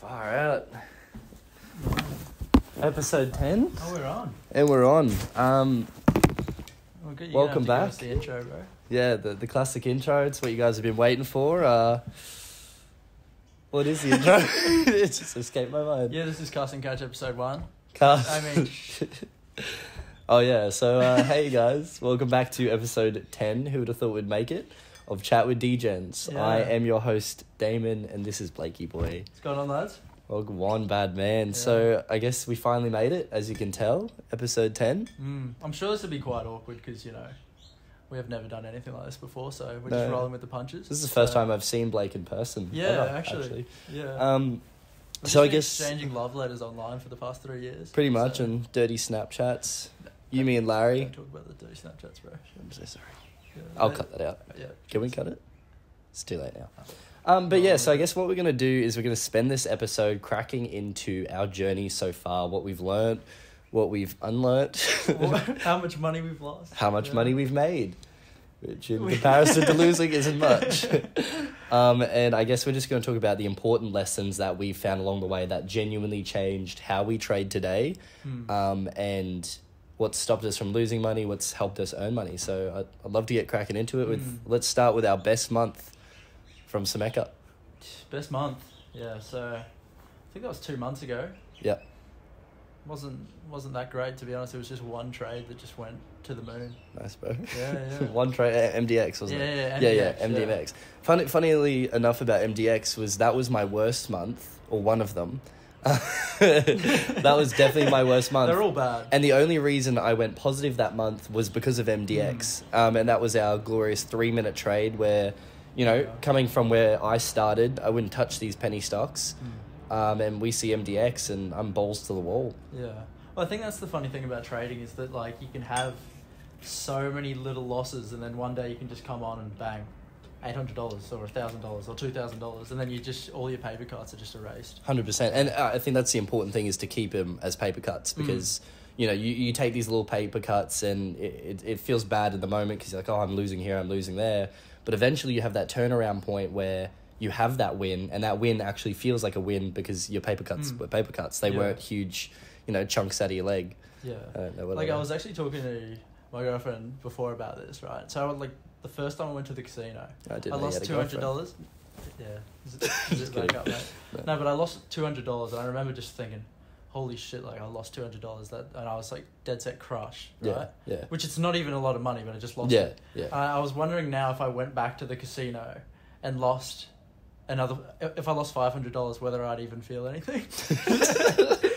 Far out. Episode 10? Oh, we're on. And we're on. Um, Well, good. Welcome back. to the intro, bro. yeah, the, the classic intro. It's what you guys have been waiting for. Uh, what is the intro? it just escaped my mind. Yeah, this is Cast and Catch episode one. Cast. I mean- oh, yeah. So, uh, hey, guys. Welcome back to episode 10. Who would have thought we'd make it? Of Chat with Degens. Yeah. I am your host, Damon, and this is Blakey Boy. What's going on, lads? Well, one bad man. So I guess we finally made it, as you can tell, episode ten. Mm, I'm sure this would be quite awkward because you know we have never done anything like this before, so we're No. just rolling with the punches. This is the first So- time I've seen Blake in person. Yeah, ever, actually. Yeah. Um, We've so I guess exchanging love letters online for the past three years. pretty much, so- and dirty Snapchats. You, me, and Larry. Don't talk about the dirty Snapchats, bro. I'm so sorry. I'll cut that out. Yeah. Can we cut it? It's too late now. Um, but yeah, so I guess what we're gonna do is we're gonna spend this episode cracking into our journey so far, what we've learnt, what we've unlearnt, How much money we've lost? how much Yeah. money we've made, which in We- comparison to losing isn't much. um, and I guess we're just going to talk about the important lessons that we found along the way that genuinely changed how we trade today, Hmm. um, and what stopped us from losing money, what's helped us earn money. So I'd, I'd love to get cracking into it. With Mm. let's start with our best month from Semeka. Best month. Yeah. So I think that was two months ago. Yeah. wasn't wasn't that great to be honest. It was just one trade that just went to the moon. Nice, bro. Yeah, yeah. One trade MDX wasn't Yeah, it? yeah, yeah, yeah, MDX, yeah. MDX. Funny, funnily enough about MDX was that was my worst month, or one of them. that was definitely my worst month. They're all bad. And the only reason I went positive that month was because of MDX. Um, and that was our glorious three minute trade where, you know, Yeah. coming from where I started, I wouldn't touch these penny stocks. Mm. Um, and we see MDX and I'm balls to the wall. Yeah. Well, I think that's the funny thing about trading is that like you can have so many little losses, and then one day you can just come on and bang, eight hundred dollars or thousand dollars or two thousand dollars, and then you just all your paper cuts are just erased. Hundred percent, and uh, I think that's the important thing is to keep them as paper cuts Mm. because you know you, you take these little paper cuts and it, it, it feels bad at the moment because you're like oh I'm losing here I'm losing there, but eventually you have that turnaround point where you have that win and that win actually feels like a win because your paper cuts Mm. were paper cuts they Yeah. weren't huge you know chunks out of your leg. Yeah. I don't know what like I was actually talking to my girlfriend before about this, right? So I would like the first time I went to the casino, I, didn't I lost two hundred dollars. Yeah. Is it, is it back up, mate? No. But I lost two hundred dollars, and I remember just thinking, "Holy shit!" Like I lost two hundred dollars. That, and I was like dead set crush, right? Yeah, yeah, Which it's not even a lot of money, but I just lost yeah, it. yeah. I, I was wondering now if I went back to the casino and lost another, if I lost five hundred dollars, whether I'd even feel anything.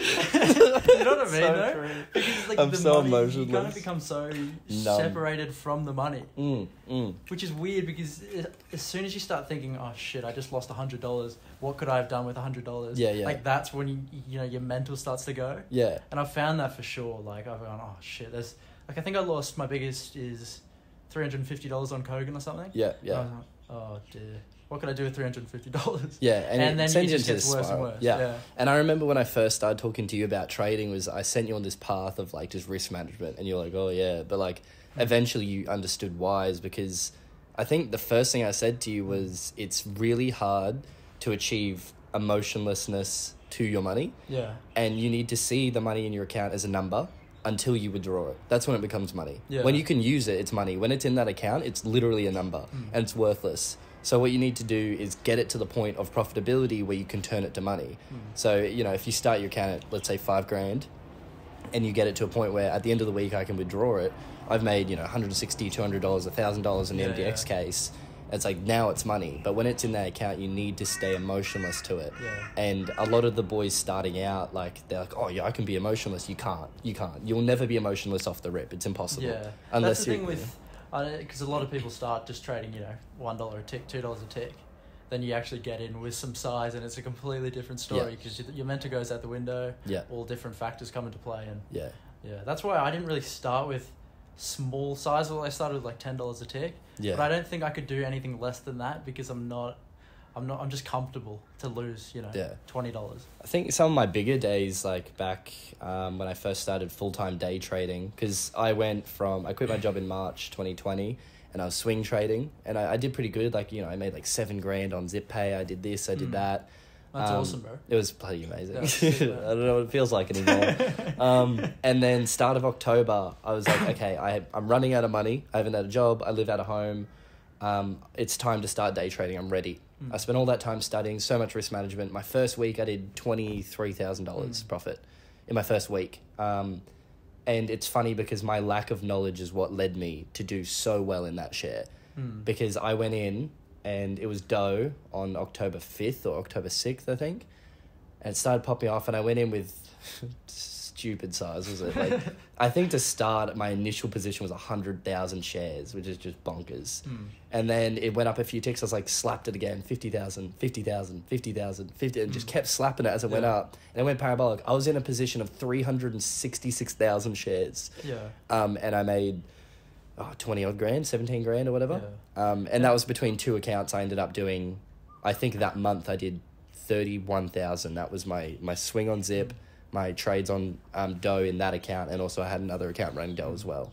you know what I mean, So though? true. Because like I'm the so money, you kind of become so Numb. separated from the money. Mm, mm. Which is weird because as soon as you start thinking, "Oh shit, I just lost a hundred dollars. What could I have done with a hundred dollars?" Yeah, yeah. Like that's when you you know your mental starts to go. Yeah, And I've found that for sure. Like I've gone, "Oh shit." There's like I think I lost my biggest is three hundred and fifty dollars on Kogan or something. yeah, I yeah. was like, oh dear, what could I do with three hundred and fifty dollars? Yeah, and, And, then it just gets worse and worse. Yeah. yeah. And I remember when I first started talking to you about trading was I sent you on this path of like just risk management and you're like, "Oh yeah." But like Hmm. eventually you understood why is because I think the first thing I said to you was it's really hard to achieve emotionlessness to your money Yeah. and you need to see the money in your account as a number until you withdraw it. That's when it becomes money. Yeah. When you can use it, it's money. When it's in that account, it's literally a number Mm. and it's worthless. So what you need to do is get it to the point of profitability where you can turn it to money. Mm. So, you know, if you start your account at let's say 5 grand and you get it to a point where at the end of the week I can withdraw it, I've made, you know, 160, 200 dollars, $1000 in the Yeah, MDX yeah. case. It's like now it's money, but when it's in that account, you need to stay emotionless to it. Yeah. And a lot of the boys starting out, like they're like, "Oh yeah, I can be emotionless." You can't. You can't. You'll never be emotionless off the rip. It's impossible. Yeah. Unless That's the thing with, because a lot of people start just trading, you know, one dollar a tick, two dollars a tick. Then you actually get in with some size, and it's a completely different story because Yeah. your mentor goes out the window. Yeah. All different factors come into play, and Yeah. yeah, that's why I didn't really start with small size. Well, I started with like ten dollars a tick, Yeah. but I don't think I could do anything less than that because I'm not. I'm not. I'm just comfortable to lose. You know, Yeah. twenty dollars. I think some of my bigger days, like back um, when I first started full time day trading, because I went from I quit my job in March twenty twenty, and I was swing trading, and I, I did pretty good. Like you know, I made like seven grand on Zip Pay. I did this, I did Mm. that. That's Um, awesome, bro. It was bloody amazing. Sick, I don't know what it feels like anymore. um, and then start of October, I was like, okay, I I'm running out of money. I haven't had a job. I live out of home. Um, it's time to start day trading. I'm ready. Mm. I spent all that time studying so much risk management. My first week, I did twenty three thousand dollars Mm. profit in my first week. Um, and it's funny because my lack of knowledge is what led me to do so well in that share Mm. because I went in and it was Doe on October 5th or October 6th, I think. And it started popping off, and I went in with stupid size, was it? Like, I think to start, my initial position was 100,000 shares, which is just bonkers. Mm. And then it went up a few ticks. I was like, slapped it again 50,000, 50,000, 50,000, 50, and just Mm. kept slapping it as it went up. And it went parabolic. I was in a position of 366,000 shares. Yeah. Um, and I made oh, 20 odd grand, 17 grand or whatever. Yeah. Um, and that was between two accounts. I ended up doing, I think that month I did 31,000. That was my, my swing on Zip, my trades on um, Doe in that account. And also I had another account running Doe as well.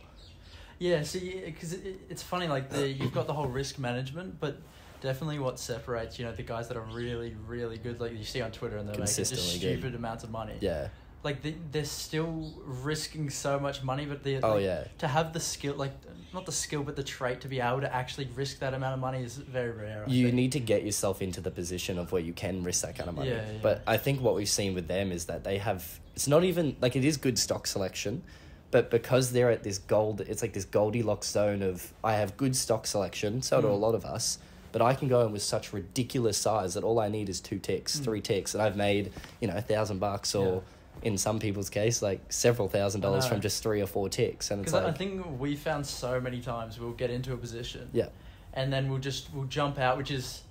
Yeah, see, because it, it, it's funny, like the you've got the whole risk management, but definitely what separates, you know, the guys that are really, really good, like you see on Twitter, and they're making just Consistently good. stupid amounts of money. Yeah. Like they, they're still risking so much money, but they Oh, like, yeah. to have the skill, like not the skill, but the trait to be able to actually risk that amount of money is very rare. I You think. need to get yourself into the position of where you can risk that kind of money. Yeah, yeah. But I think what we've seen with them is that they have it's not even like it is good stock selection, but because they're at this gold it's like this Goldilocks zone of I have good stock selection, so do a Mm. lot of us. But I can go in with such ridiculous size that all I need is two ticks, Mm. three ticks, and I've made, you know, a thousand bucks or in some people's case, like several thousand dollars from just three or four ticks. And it's like I think we found so many times we'll get into a position, Yeah. and then we'll just we'll jump out, which is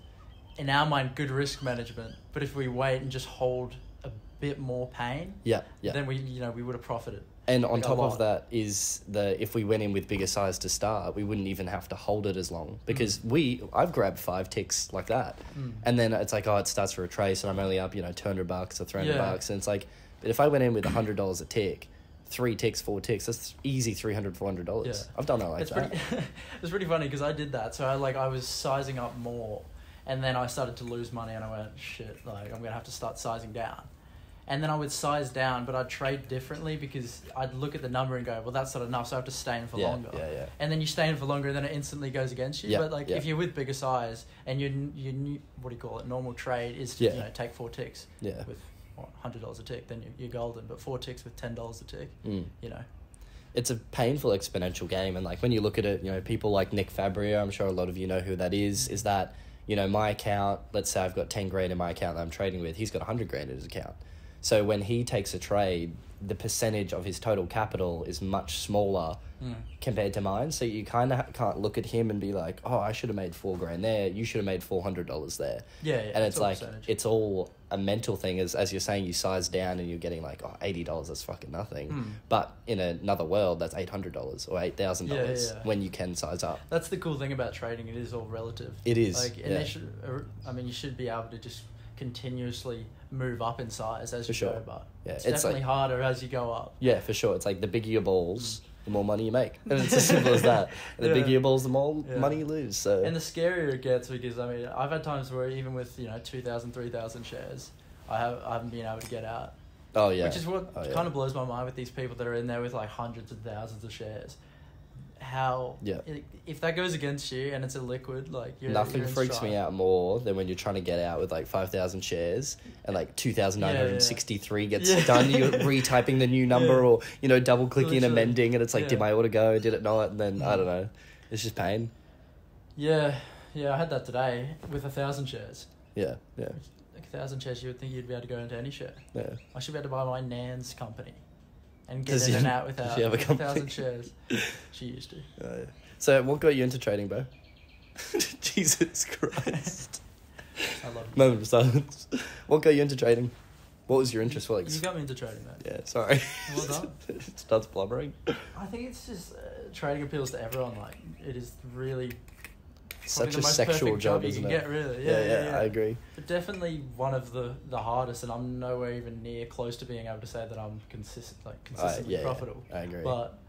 in our mind good risk management. But if we wait and just hold a bit more pain, Yeah, yeah. then we you know we would have profited. And on Like top of that is the if we went in with bigger size to start, we wouldn't even have to hold it as long because we I've grabbed five ticks like that, Mm. and then it's like oh it starts for a trace and I'm only up you know two hundred bucks or three hundred Yeah. bucks and it's like but if I went in with hundred dollars a tick, three ticks four ticks that's easy 300 400 dollars. Yeah. I've done that like it's that. pretty it's pretty funny because I did that. So I like I was sizing up more, and then I started to lose money, and I went shit. Like I'm gonna have to start sizing down. And then I would size down, but I'd trade differently because I'd look at the number and go, well, that's not enough, so I have to stay in for yeah, longer. yeah, yeah. And then you stay in for longer, and then it instantly goes against you. Yeah, but like yeah. if you're with bigger size and your your new what do you call it? Normal trade is to Yeah. you know take four ticks Yeah. with what hundred dollars a tick, then you're, you're golden. But four ticks with ten dollars a tick, Mm. you know. it's a painful exponential game and like when you look at it you know people like nick fabrio i'm sure a lot of you know who that is is that you know my account let's say i've got 10 grand in my account that i'm trading with he's got 100 grand in his account so when he takes a trade the percentage of his total capital is much smaller Mm. compared to mine so you kind of can't look at him and be like oh i should have made four grand there you should have made $400 there Yeah, yeah. and it's all like percentage. it's all a mental thing as as you're saying you size down and you're getting like oh, $80 that's fucking nothing Mm. but in another world that's $800 or 8000 Yeah, yeah, yeah. when you can size up That's the cool thing about trading. It is all relative. It is, Like, and yeah. should. uh, I mean, you should be able to just continuously move up in size as For you sure. go, but Yeah, it's, it's definitely like- harder as you go up. yeah for sure it's like the bigger your balls mm. the more money you make and it's as simple as that and the Yeah. bigger your balls the more Yeah. money you lose so And the scarier it gets because I mean, I've had times where even with you know 2,000, 3,000 shares, I have I haven't been able to get out. oh yeah Which is what Oh, yeah. kind of blows my mind with these people that are in there with like hundreds of thousands of shares. How Yeah. i- if that goes against you and it's a liquid, like you're, Nothing you're freaks me out more than when you're trying to get out with like 5,000 shares and like 2,963 gets Yeah. done. You're retyping the new number Yeah. or, you know, double clicking and amending and it's like, did Yeah. my order go? Did it not? And then, I don't know. It's just pain. Yeah, yeah, I had that today with a thousand shares. Yeah, yeah, Like a thousand shares, you would think you'd be able to go into any share. yeah. I should be able to buy my Nan's company and get Does in she- and out does without she have a a thousand company? shares. She used to. Oh, yeah. So, what got you into trading, bro? Jesus Christ. I love it. Moment of silence. What got you into trading? What was your interest for? Like, You got me into trading, man. yeah, sorry. Well done. it starts blubbering. I think it's just uh, trading appeals to everyone. Like it is really Such a sexual job, you isn't can it? Get really, yeah, yeah, yeah, yeah. I agree. But definitely one of the the hardest, and I'm nowhere even near close to being able to say that I'm consistent, like consistently profitable. I agree. But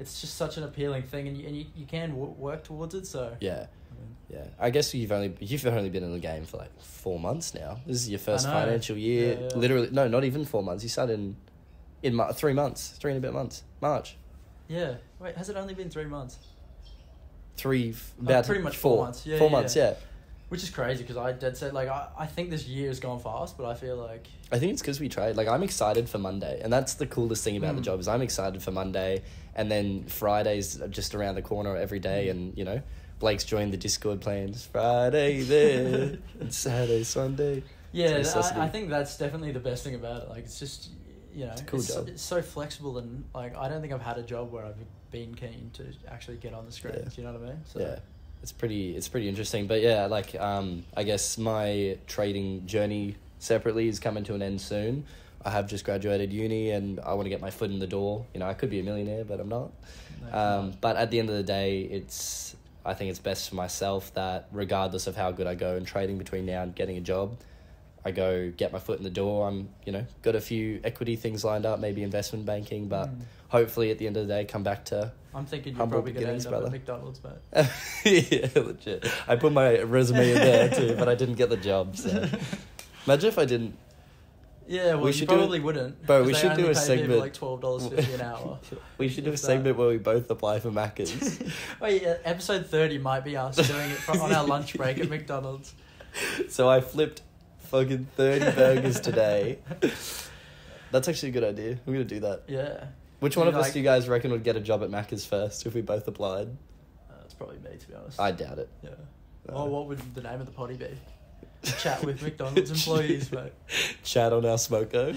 it's just such an appealing thing, and you, and you, you can w- work towards it. So yeah. I Yeah, I guess you've only you've only been in the game for like four months now. This is your first financial year. Literally, no, not even four months. You started in in three months, three and a bit months, March. Yeah. Wait, has it only been three months? Three, Oh, about pretty much four months. Yeah, four yeah, months. yeah. Yeah, Which is crazy because I dead set like I, I think this year has gone fast, but I feel like I think it's because we trade. Like I'm excited for Monday, and that's the coolest thing about the Mm. job is I'm excited for Monday, and then Fridays are just around the corner every day, Mm. and you know. Blake's joined the Discord playing "It's Friday there, and Saturday, Sunday. yeah, I, I think that's definitely the best thing about it. Like it's just you know It's cool so- job. it's so flexible and like I don't think I've had a job where I've been keen to actually get on the screen. Yeah. You know what I mean? So, yeah it's pretty it's pretty interesting but yeah like um i guess my trading journey separately is coming to an end soon i have just graduated uni and i want to get my foot in the door you know i could be a millionaire but i'm not no, um but at the end of the day it's i think it's best for myself that regardless of how good i go in trading between now and getting a job i go get my foot in the door i'm you know got a few equity things lined up maybe investment banking but Mm. hopefully at the end of the day come back to I'm thinking you're probably going to end up brother. at McDonald's, but yeah, legit. I put my resume in there too, but I didn't get the job. So imagine if I didn't. yeah, well, We you should probably it- wouldn't. But we should do a segment. like twelve dollars fifty an hour. We should do a If that. segment where we both apply for Macca's. Wait, yeah, episode thirty might be us doing it from, on our lunch break at McDonald's. so I flipped fucking thirty burgers today. That's actually a good idea. We're gonna do that. Yeah, Which one of us like- do you guys reckon would get a job at Macca's first if we both applied? uh, it's probably me to be honest. I doubt it. yeah. No. Well, what would the name of the potty be? Chat with McDonald's employees, mate. Chat on our smoko.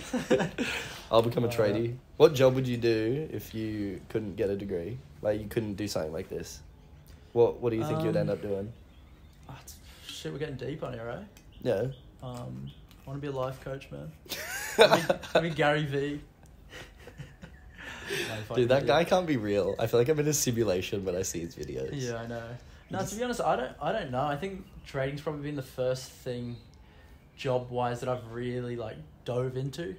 I'll become a Uh, tradie. What job would you do if you couldn't get a degree? Like you couldn't do something like this. What What do you think you'd end Um, up doing? Ah, it's- shit, we're getting deep on here, right? Yeah. Um, I want to be a life coach, man. I mean, Gary V. No, Dude, that idiot. guy can't be real. I feel like I'm in a simulation when I see his videos. Yeah, I know. No, to be honest, I don't. I don't know. I think trading's probably been the first thing, job wise, that I've really like dove into.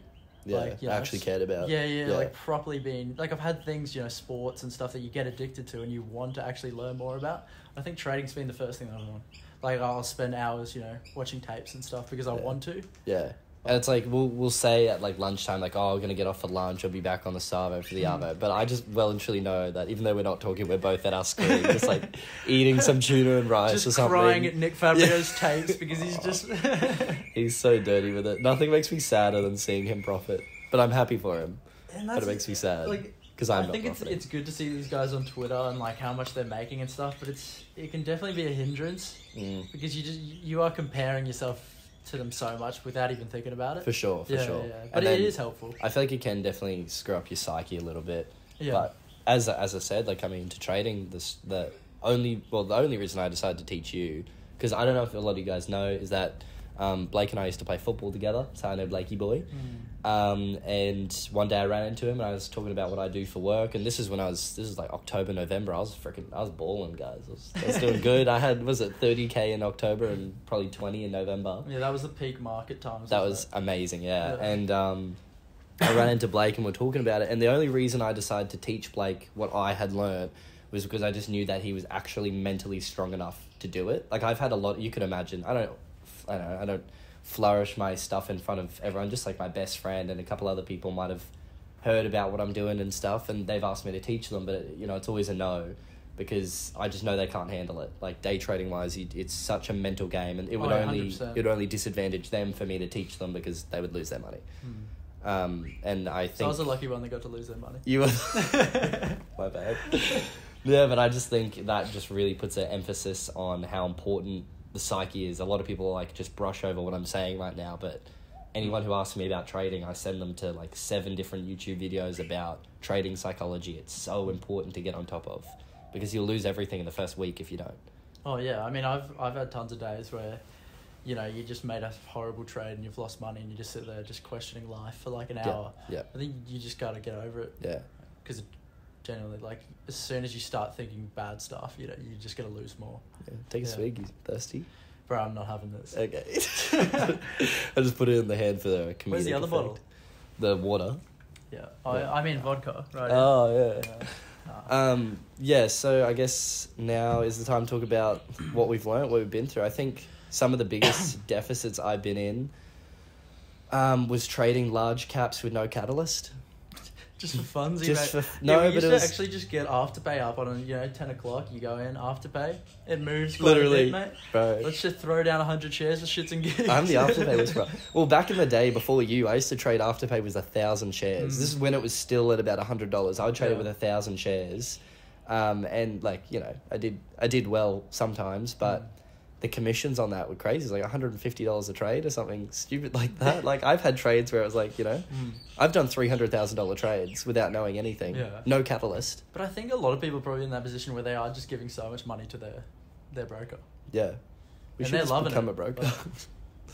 Yeah, Like, you I know, actually cared about. Yeah, yeah, like properly being like I've had things, you know, sports and stuff that you get addicted to and you want to actually learn more about. I think trading's been the first thing that I've done. Like I'll spend hours, you know, watching tapes and stuff because I Yeah. want to. Yeah. And it's like we'll we'll say at like lunchtime, like, oh, we're gonna get off for lunch, I'll be back on the Savo for the Mm. Arvo. But I just well and truly know that even though we're not talking, we're both at our screen, just like eating some tuna and rice or just something. crying at Nick Fabrio's Yeah. tapes because he's just He's so dirty with it. Nothing makes me sadder than seeing him profit. But I'm happy for him. and But it makes me sad. Like Because I think it's profiting. it's good to see these guys on Twitter and like how much they're making and stuff, but it's it can definitely be a hindrance Mm, because you just you are comparing yourself to them so much without even thinking about it. for sure, for yeah, sure. yeah, And but then it is helpful. I feel like it can definitely screw up your psyche a little bit. Yeah, But as as I said, like coming into trading, this the only well the only reason I decided to teach you because I don't know if a lot of you guys know is that um, Blake and I used to play football together, so I know Blakey boy. Mm. Um, and one day I ran into him and I was talking about what I do for work. And this is when I was, this is like October, November. I was freaking, I was balling, guys. I was, I was doing good. I had, was it 30K in October and probably 20 in November. yeah, that was the peak market times. That wasn't it? amazing, yeah. Yeah. And um, I ran into Blake and we're talking about it. And the only reason I decided to teach Blake what I had learned was because I just knew that he was actually mentally strong enough to do it. Like I've had a lot. You can imagine. I don't. I don't. know, I don't flourish my stuff in front of everyone. Just like my best friend and a couple other people might have heard about what I'm doing and stuff, and they've asked me to teach them. But you know, it's always a no. Because I just know they can't handle it. Like day trading wise, it's such a mental game, and it would Oh, only it would only disadvantage them for me to teach them because they would lose their money. Mm. Um, and I So I was the lucky one that got to lose their money. you were my bad. Yeah, but I just think that just really puts an emphasis on how important the psyche is. A lot of people like just brush over what I'm saying right now, but anyone who asks me about trading, I send them to like seven different YouTube videos about trading psychology. It's so important to get on top of because you'll lose everything in the first week if you don't. Oh yeah, I mean I've I've had tons of days where, you know, you just made a horrible trade and you've lost money and you just sit there just questioning life for like an Yeah, hour. yeah. I think you just gotta get over it Yeah. because generally, like as soon as you start thinking bad stuff, you know, you're just gonna lose more. yeah. Take a Yeah. swig. You thirsty? Bro, I'm not having this. Okay. I just put it in the hand for the comedic Where's the other effect. bottle? The water. Yeah, I, Yeah. I mean vodka, right? Oh yeah. Yeah. Nah. Um, yeah, so I guess now is the time to talk about what we've learned, what we've been through. I think some of the biggest deficits I've been in um, was trading large caps with no catalyst. Just for funsy, Just mate. for- yeah, no, we but used to was- actually just get afterpay up on a, you know ten o'clock. You go in afterpay. It moves Literally, bit, mate. bro. Let's just throw down hundred shares of shits and gigs. I'm the afterpay whisperer. Well, back in the day before you, I used to trade afterpay with a thousand shares. Mm. This is when it was still at about a hundred dollars. I would trade it with a thousand shares, um, and like you know, I did I did well sometimes, but Mm. The commissions on that were crazy. It's like one hundred and fifty dollars a trade or something stupid like that. like I've had trades where it was like you know, Mm. I've done three hundred thousand dollar trades without knowing anything. Yeah. No catalyst. But I think a lot of people are probably in that position where they are just giving so much money to their their broker. Yeah. We And should they're just loving become it, a broker.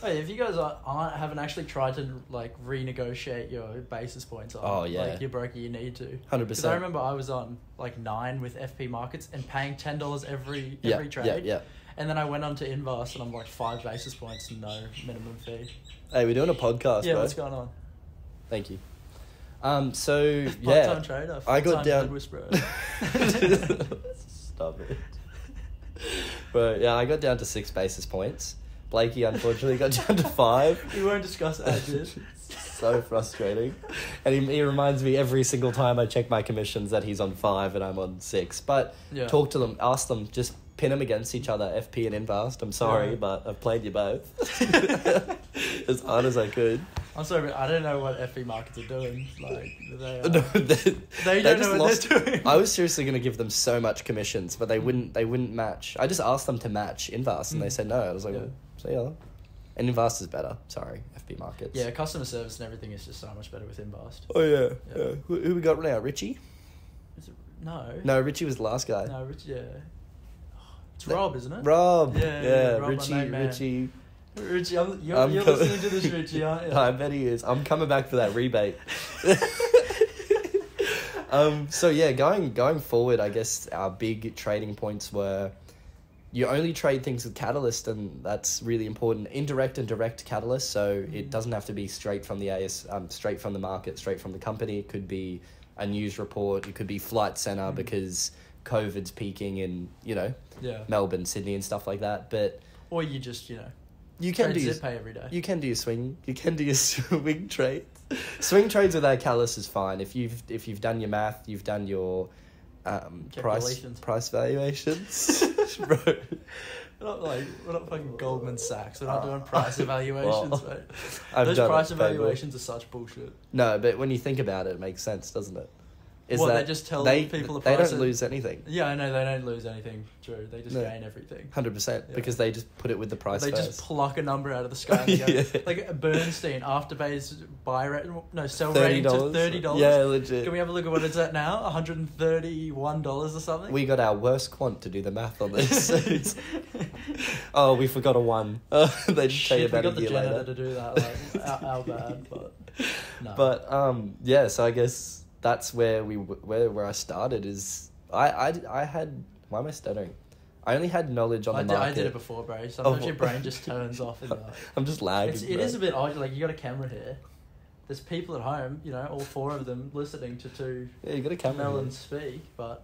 Hey, if you guys are, aren't haven't actually tried to like renegotiate your basis points on Oh, yeah. like your broker, you need to. Hundred Because I remember I was on like nine with FP Markets and paying ten dollars every Yeah, every trade. yeah, yeah. And then I went on to Invast and I'm like five basis points, no minimum fee. Hey, we're doing a podcast, yeah, bro. what's going on? Thank you. Um. So yeah, trader. I got down. whisperer. Stop it. But yeah, I got down to six basis points. Blakey unfortunately got down to five. we won't discuss edges. so frustrating. And he, he reminds me every single time I check my commissions that he's on five and I'm on six. But Yeah. talk to them, ask them, just pin them against each other, FP and Invast. I'm sorry, Yeah. but I've played you both as hard as I could. I'm sorry, but I don't know what FP Markets are doing. Like they, are, No, they, they don't know what they're doing. I was seriously going to give them so much commissions, but they wouldn't. They wouldn't match. I just asked them to match Invast, and they Mm. said no. I was like, Yeah. well, so yeah. And Invast is better. Sorry, FP Markets. Yeah, customer service and everything is just so much better with Invast. Oh yeah. Yeah. yeah. Who, who we got now? Richie? Is it, no. No, Richie was the last guy. No, Rich, yeah. It's Rob, isn't it? Rob. Yeah, Yeah, yeah, Rob, Richie. man. Richie. Richie, I'm, you're, I'm you're listening to this, Richie, aren't you? I bet he is. I'm coming back for that rebate. um. So yeah, going going forward, I guess our big trading points were. You only trade things with catalyst, and that's really important. Indirect and direct catalyst, so it Mhm. doesn't have to be straight from the AS, um, straight from the market, straight from the company. It could be a news report. It could be Flight Centre Mhm. because COVID's peaking in you know Yeah. Melbourne, Sydney, and stuff like that. But Or you just, you know, you can do your- pay every day. you can do your swing. You can do your swing trades. Swing trades without callus is fine. If you've if you've done your math, you've done your um, price price valuations, bro. We're not like we're not fucking Goldman Sachs. We're not Oh. doing price evaluations, Well, Those done price evaluations are such bullshit. No, but when you think about it, it makes sense, doesn't it? What, they just tell they, people the they don't lose anything. Yeah, I know they don't lose anything, Drew. They just No. gain everything. Hundred percent, Yeah. because they just put it with the price they first. just pluck a number out of the sky. And go. Like Bernstein, Afterpay's buy rate, no sell rating to thirty dollars. Yeah, legit. Can we have a look at what it's at now? One hundred and thirty-one dollars or something. We got our worst quant to do the math on this. Oh, we forgot a one. They just tell you Shit, about got a the year later. to do that. Like, our, our bad, but no. But um, yeah. So I guess that's where we where where I started. Is I I, I had why am I stuttering? I only had knowledge on I the did, I did it before, bro. Sometimes Oh. your brain just turns off. And like, I'm just lagging. it's, it bro. is a bit odd. Like you got a camera here. There's people at home, you know, all four of them listening to two Yeah, you got a camera. here. melons speak, but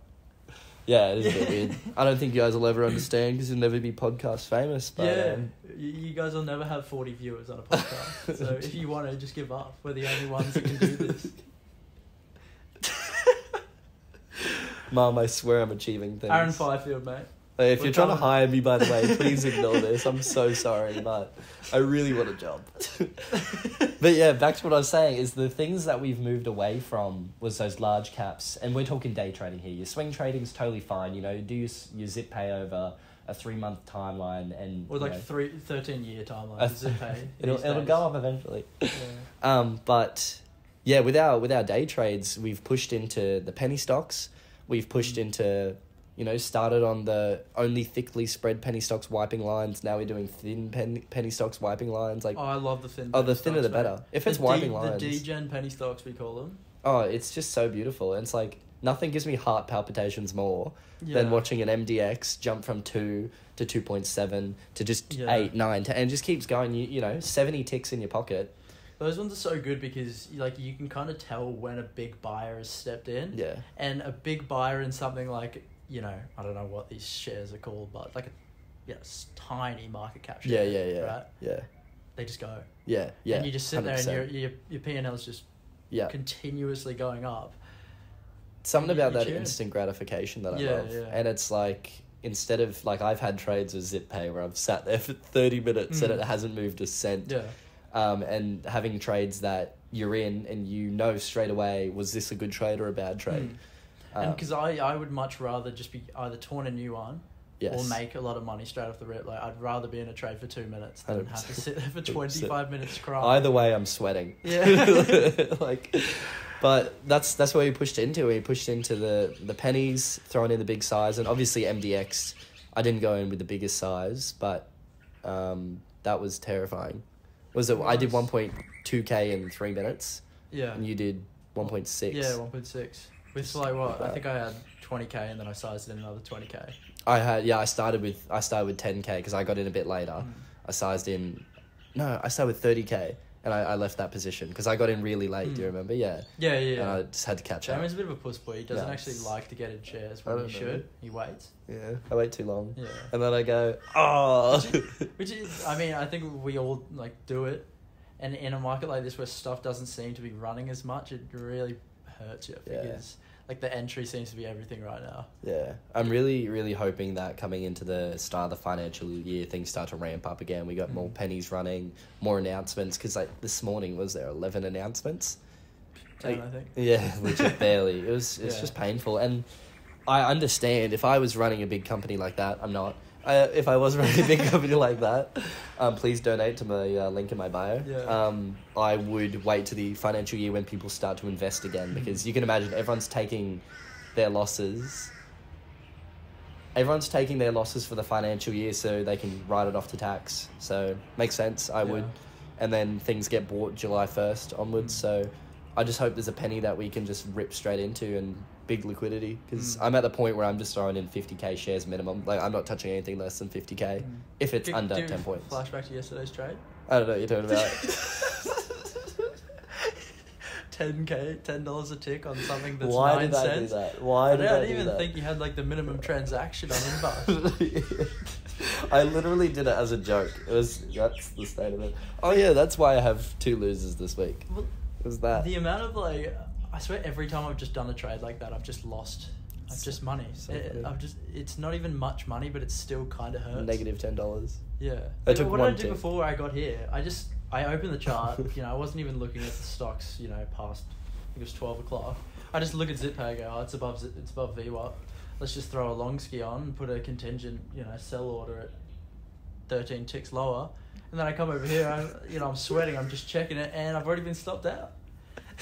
Yeah, it is a bit weird. I don't think you guys will ever understand because you'll never be podcast famous. But, yeah, um, you, guys will never have 40 viewers on a podcast. so if you want to, just give up. We're the only ones that can do this. Mom, I swear I'm achieving things. Aaron Fifield, mate. Hey, if We're you're trying to hire me, by the way, please ignore this. I'm so sorry, but I really want a job. but yeah, back to what I was saying is the things that we've moved away from was those large caps, and we're talking day trading here. Your swing trading is totally fine. You know, do your, your zip pay over a three month timeline, and Or you like know, three, 13 year timeline. a- zip pay it'll it'll days. go up eventually. Yeah. Um, but yeah, with our with our day trades, we've pushed into the penny stocks. We've pushed Mm. into, you know, started on the only thickly spread penny stocks wiping lines. Now we're doing thin penny penny stocks wiping lines. Like, Oh, I love the thin. oh, the thinner the stocks, mate. better. If it's the wiping D, lines, The degen penny stocks, we call them. oh, it's just so beautiful. And it's like nothing gives me heart palpitations more Yeah. than watching an MDX jump from two to two point seven to just Yeah. eight, nine, ten, and just keeps going. You you know, seventy ticks in your pocket. Those ones are so good because like you can kind of tell when a big buyer has stepped in. Yeah. And a big buyer in something like you know I don't know what these shares are called, but like a yes tiny market cap share. yeah, yeah. yeah. Right. Yeah. They just go. Yeah. Yeah. And you just sit there and 100%. your your your P and L is just yeah. continuously going up. Something about that instant gratification that I Yeah, love. yeah. And it's like instead of like I've had trades with ZipPay where I've sat there for thirty minutes and Mm. it hasn't moved a cent. Yeah. Um, and having trades that you're in and you know straight away was this a good trade or a bad trade. Mm. Um, and because I, I would much rather just be either torn a new one yes. or make a lot of money straight off the rip. Like I'd rather be in a trade for two minutes than have to sit there for twenty five minutes crying. Either way, I'm sweating. Yeah. like, but that's that's where he pushed into. He pushed into the the pennies, throwing in the big size, and obviously MDX. I didn't go in with the biggest size, but um, that was terrifying. Was it? I did one point two k in three minutes, Yeah. and you did one point six. Yeah, one point six. With like what? I think I had twenty k and then I sized in another twenty k. I had yeah. I started with I started with ten k because I got in a bit later. Mm. I sized in, no, I started with thirty k, and I, I left that position because I got in really late. Do you Mm. remember? Yeah. Yeah, yeah. And I just had to catch up. Jamon's a bit of a puss boy. He doesn't Yeah. actually like to get in chairs when he know. should. He waits. Yeah, I wait too long. Yeah. And then I go, oh. Which is, I mean, I think we all like do it, and in a market like this where stuff doesn't seem to be running as much, it really hurts you Yeah. Like the entry seems to be everything right now. yeah, I'm really, really hoping that coming into the start of the financial year, things start to ramp up again. We got more Mm. pennies running, more announcements. Because like this morning, was there eleven announcements? Ten, Like, I think. Yeah, legit barely. It was. It's Yeah. just painful, and I understand if I was running a big company like that. I'm not. I, if I was running a big company like that, um, please donate to my uh, link in my bio. Yeah. Um, I would wait to the financial year when people start to invest again because you can imagine everyone's taking their losses. Everyone's taking their losses for the financial year so they can write it off to tax. So makes sense. I would, and then things get bought July first onwards. Mm. So I just hope there's a penny that we can just rip straight into and big liquidity because Mm. I'm at the point where I'm just throwing in 50k shares minimum. Like I'm not touching anything less than 50k Mm. if it's Do- under do 10 points. Flashback to yesterday's trade. I don't know what you're talking about. Ten k, ten dollars a tick on something that's Why nine did I do that? Why I, did don't- I, I didn't even that? think you had like the minimum transaction on Invast. I literally did it as a joke. It was that's the state of it. Oh yeah, that's why I have two losers this week. Well, was that. The amount of like, I swear every time I've just done a trade like that, I've just lost. I've just money. so It- I've just. It's not even much money, but it still kind of hurts. Negative ten dollars. Yeah. I took what did I do tick. before I got here? I just I opened the chart. you know, I wasn't even looking at the stocks. You know, past I think it was twelve o'clock. I just look at. I go, oh, it's above it's above VWAP. Let's just throw a long ski on and put a contingent. You know, sell order at thirteen ticks lower. And then I come over here. I, you know, I'm sweating. I'm just checking it, and I've already been stopped out.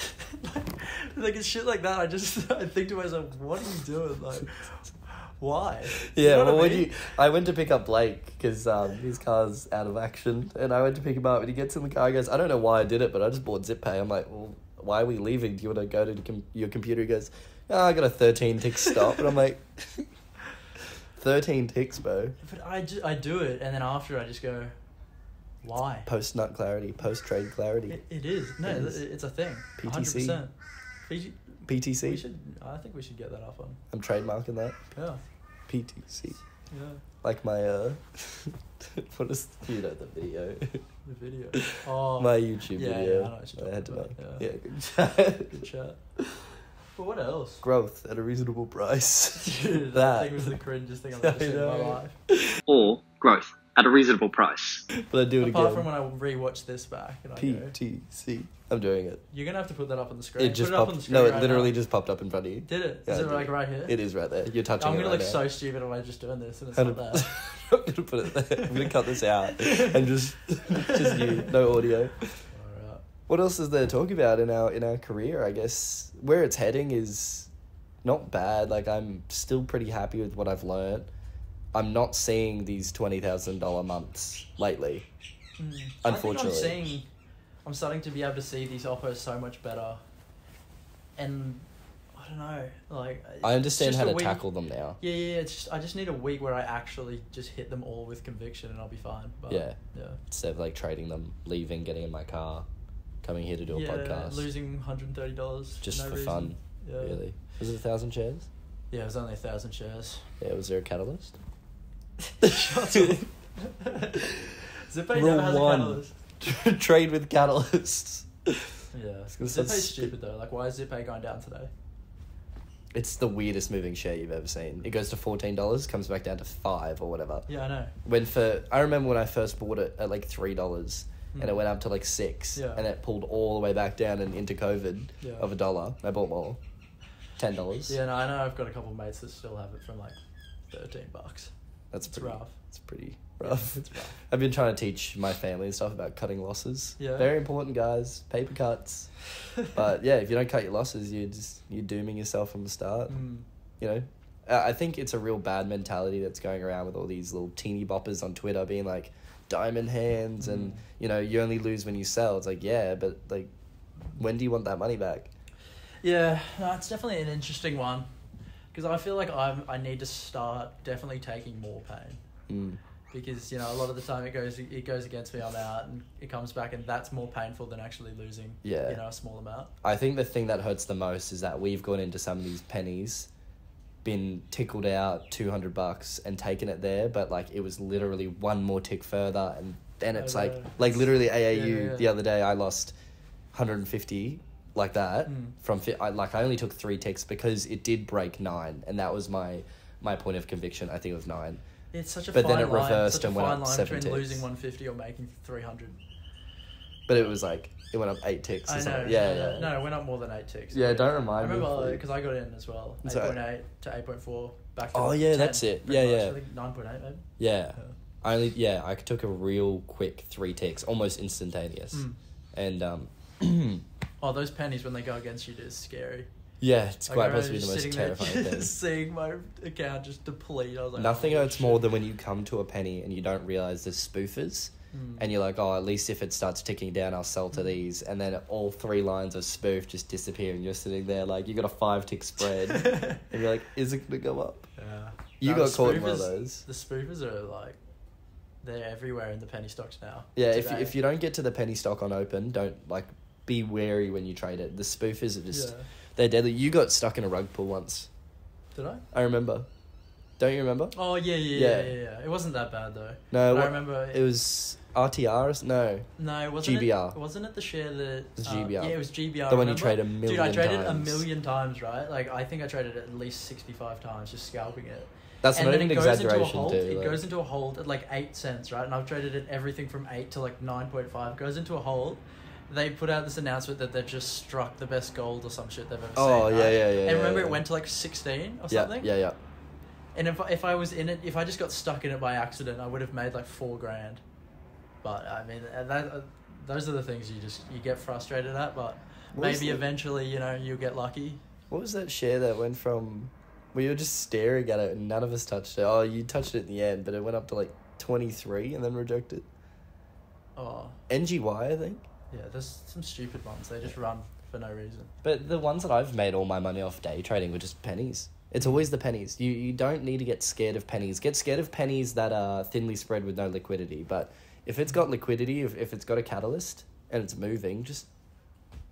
like, like it's shit like that. I just I think to myself, what are you doing? Like, why? You Yeah, know what well, I when you, I went to pick up Blake because um, his car's out of action, and I went to pick him up, and he gets in the car. He goes, "I don't know why I did it, but I just bought ZipPay." I'm like, "Well, why are we leaving? Do you want to go to com- your computer?" He goes, oh, "I got a 13 tick stop," and I'm like, "13 ticks, bro." But I, ju- I do it, and then after I just go, why? Post nut clarity, post trade clarity, It, it is. No, It it is. it's a thing. PTC. 100%. We, we PTC. should, I think we should get that up on. I'm trademarking that Yeah. PTC, Yeah. like my uh, what is you know the video, The video. Oh, my YouTube yeah, video. yeah, I know what you're I had to talking make. Yeah, yeah. good chat. good chat. But what else? Growth at a reasonable price. Dude, that, that. thing was the cringest thing I've ever seen in my life. or growth at a reasonable price. But I do it again. Apart again. from when I rewatch this back and I go, PTC. I'm doing it. you're gonna have to put that up on the screen. It just put it up on popped. the screen no, it right literally now. just popped up in front of you. Did it? Yeah, Is it did. like right here? It is right there. You're touching it. I'm it gonna right look now. so stupid if I just doing this and it's not Hundred- there. I'm gonna put it there. I'm gonna cut this out and just just you, no audio. Alright. What else is there to talk about in our in our career? I guess where it's heading is not bad. Like I'm still pretty happy with what I've learned. I'm not seeing these twenty thousand dollar months lately. Mm. Unfortunately. I think I'm seeing, I'm starting to be able to see these offers so much better, and I don't know, like I understand how to week- tackle them now. Yeah, yeah. It's just I just need a week where I actually just hit them all with conviction, and I'll be fine. But, Yeah. yeah. Instead of like trading them, leaving, getting in my car, coming here to do a yeah, podcast losing one hundred thirty dollars just no for reason. fun. Yeah. Really, was it a thousand shares? Yeah, it was only a thousand shares. Yeah, was there a catalyst? Shut up. Zippay Rule never has one. a catalyst. Trade with catalysts. Yeah, gonna Zippay's sound stupid though. Like, why is Zippay going down today? It's the weirdest moving share you've ever seen. It goes to fourteen dollars, comes back down to five or whatever. Yeah, I know. When for I remember when I first bought it at like three dollars, and it Hmm. went up to like six, Yeah. and it pulled all the way back down and into COVID Yeah. of a dollar. I bought more, ten dollars. Yeah, no, I know. I've got a couple of mates that still have it from like thirteen bucks. That's It's pretty rough. It's pretty rough. It's rough. I've been trying to teach my family and stuff about cutting losses. Yeah. Very important, guys. Paper cuts. But yeah, if you don't cut your losses, you're just you're dooming yourself from the start. Mm. You know, I think it's a real bad mentality that's going around with all these little teeny boppers on Twitter being like diamond hands and Mm. you know you only lose when you sell. It's like yeah, but like when do you want that money back? Yeah, no, it's definitely an interesting one because I feel like I'm I need to start definitely taking more pain Mm. because you know a lot of the time it goes it goes against me. I'm out and it comes back and that's more painful than actually losing. Yeah. you know a small amount. I think the thing that hurts the most is that we've gone into some of these pennies, been tickled out two hundred bucks and taken it there, but like it was literally one more tick further, and then it's I like know. like literally AAU Yeah, yeah, yeah. the other day I lost, hundred and fifty like that Mm. from fi- I, like I only took three ticks because it did break nine, and that was my my point of conviction. I think it was nine. It's such a But fine then it line, reversed a and went up line seven between ticks. losing 150 or making 300. But it was like it went up eight ticks. Or I know. something. Yeah, no, yeah. No, it went up more than eight ticks. Yeah, don't remind I me remember because I got in as well. Eight point eight to eight point four. Back. To Oh, yeah, 10, that's it. Yeah, much. yeah. I think nine point eight maybe. Yeah. I only yeah, I took a real quick three ticks, almost instantaneous. Mm. And um Oh, those pennies when they go against you is scary. yeah, it's Like, quite possibly the most terrifying thing. Seeing my account just deplete. I was like, Nothing oh, hurts shit. more than when you come to a penny and you don't realize there's spoofers. Mm. And you're like, oh, at least if it starts ticking down, I'll sell to these. And then all three lines of spoof just disappear, and you're sitting there like you got a five tick spread, and you're like, is it gonna go up? Yeah. You No, got caught in one of those. The spoofers are like, they're everywhere in the penny stocks now. Yeah, if you, if you don't get to the penny stock on open, don't like be wary when you trade it. The spoofers are just Yeah. they're deadly. You got stuck in a rug pull once. Did I? I remember. Don't you remember? Oh yeah, yeah, Yeah. yeah, yeah. yeah. It wasn't that bad though. No, But I remember It was RTR. No, No, it wasn't GBR. It, wasn't it the share that? It was uh, GBR. yeah, it was GBR. The one you trade a Dude, I traded times. a million times, right? Like I think I traded at least sixty-five times, just scalping it. that's and not then even it an goes into a exaggeration, hold. dude. It like- goes into a hold at like eight cents, right? And I've traded it everything from eight to like nine point five. Goes into a hold. They put out this announcement that they just struck the best gold or some shit they've ever Oh, seen. yeah, right? yeah, yeah, And remember, yeah, it went to like sixteen or something. yeah, yeah. yeah. And if I, if I was in it, if I just got stuck in it by accident, I would have made like four grand. But I mean, uh, that uh, those are the things you just you get frustrated at. But What maybe eventually, you know, you'll get lucky. What was that share that went from? We were just staring at it and none of us touched it. Oh, you touched it in the end, but it went up to like twenty three and then rejected. Oh, NGY, I think. Yeah. There's some stupid ones. They just run for no reason. But the ones that I've made all my money off day trading were just pennies. It's always the pennies. You you don't need to get scared of pennies. Get scared of pennies that are thinly spread with no liquidity. But if it's got liquidity, if, if it's got a catalyst and it's moving, just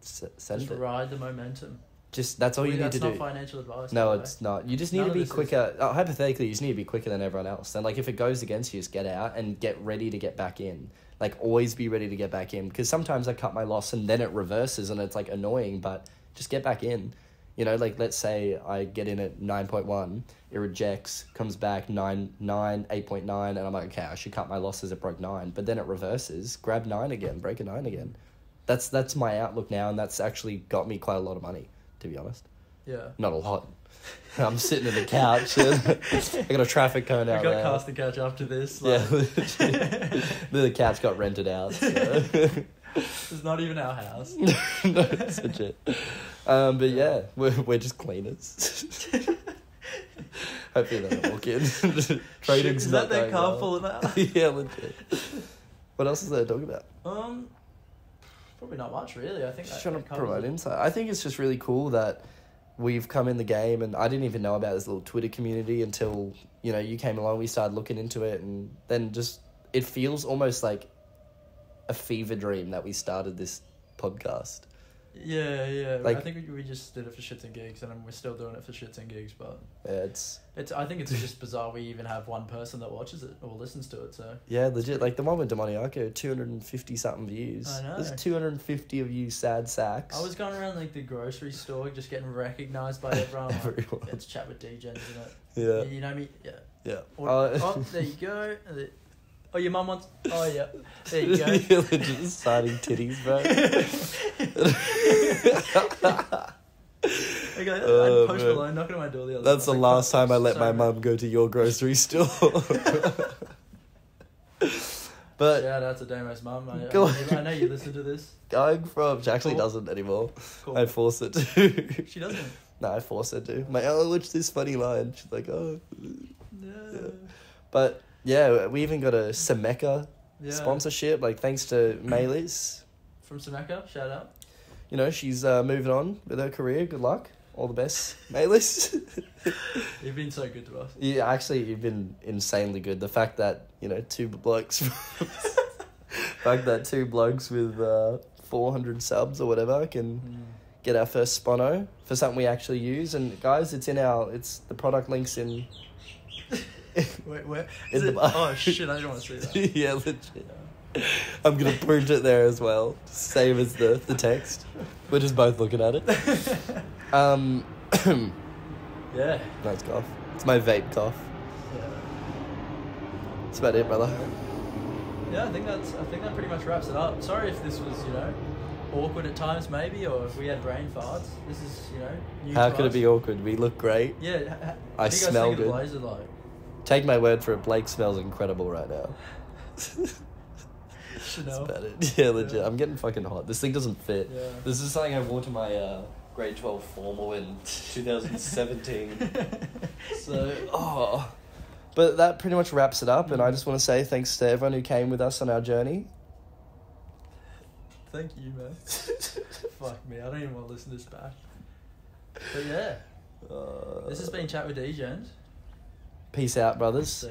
s- send Just it. ride the momentum. Just that's all you need that's to not do. financial advice. No, it's not. You just need None to be is- quicker. Oh, hypothetically, you just need to be quicker than everyone else. And like, if it goes against you, just get out and get ready to get back in. Like, always be ready to get back in. Because sometimes I cut my loss and then it reverses and it's like annoying. But just get back in. You know, like let's say I get in at nine point one, it rejects, comes back nine nine eight point nine, and I'm like, okay, I should cut my losses. It broke nine, but then it reverses, grab nine again, break a nine again. That's that's my outlook now, and that's actually got me quite a lot of money, to be honest Yeah. not a lot. I'm sitting in the couch. I got a traffic cone out. out got cast the couch after this. Yeah, Like, the couch got rented out. So. it's not even our house. no, it's legit. Um, but yeah, we're we're just cleaners. Hopefully they don't walk in. Trading's Is not that their car well. full now? yeah, legit. What else is there to talk about? Um, probably not much really. I think Just that, trying to it. insight. I think it's just really cool that we've come in the game, and I didn't even know about this little Twitter community until you know you came along. We started looking into it, and then just it feels almost like a fever dream that we started this podcast. Yeah, yeah. Like- I think we, we just did it for shits and gigs, and we're still doing it for shits and gigs. But it's it's I think it's just bizarre we even have one person that watches it or listens to it. So yeah, legit. Like the one with Demoniaco, two hundred and fifty something views. I know. There's two hundred and fifty of you sad sacks. I was going around like the grocery store, just getting recognised by everyone. like, Everyone. It's chat with Degens, isn't it? Yeah, You know me? Yeah. yeah. Or, Uh, oh, there you go. And the- Oh, your mum wants. Oh, yeah. There you go. You're legit signing titties, bro. Okay, I Oh, Post man. Malone knocking on my door the other That's the I was like, last time I let so my rude. mum go to your grocery store. but Shout out to Damo's mum. I, I, know- I know you listen to this. going from, she actually Cool. doesn't anymore. Cool. I force her to. She doesn't. no, I force her to. My oh, what's this funny line? She's like, oh. No. But yeah, we even got a Semeka Yeah. sponsorship. Like thanks to Maylis. From Sameka, shout out. You know, she's uh, moving on with her career. Good luck. All the best, Maylis. You've been so good to us. yeah, actually, you've been insanely good. The fact that you know two blokes, fact that two blokes with uh, four hundred subs or whatever can get our first spono for something we actually use. And guys, it's in our it's the product links in. Wait, where? Is the it, oh shit! I don't want to say that. yeah, legit. I'm gonna print it there as well, same as the the text. We're just both looking at it. Um, yeah. nice cough. It's my vape cough. yeah. That's about it, brother. Yeah, I think that's. I think that pretty much wraps it up. Sorry if this was, you know, awkward at times, maybe, or if we had brain farts. This is, you know, new How could it be awkward? We look great. Yeah. I what do you guys smell think of the good. Blazer like? Take my word for it. Blake smells incredible right now. That's about it. Yeah, legit. I'm getting fucking hot. This thing doesn't fit. Yeah. This is something I wore to my uh, grade 12 formal in 2017. so, oh. But that pretty much wraps it up, and I just want to say thanks to everyone who came with us on our journey. Thank you, man. Fuck me, I don't even want to listen to this back. But yeah, Uh, this has been Chat with Degens. Peace out, brothers.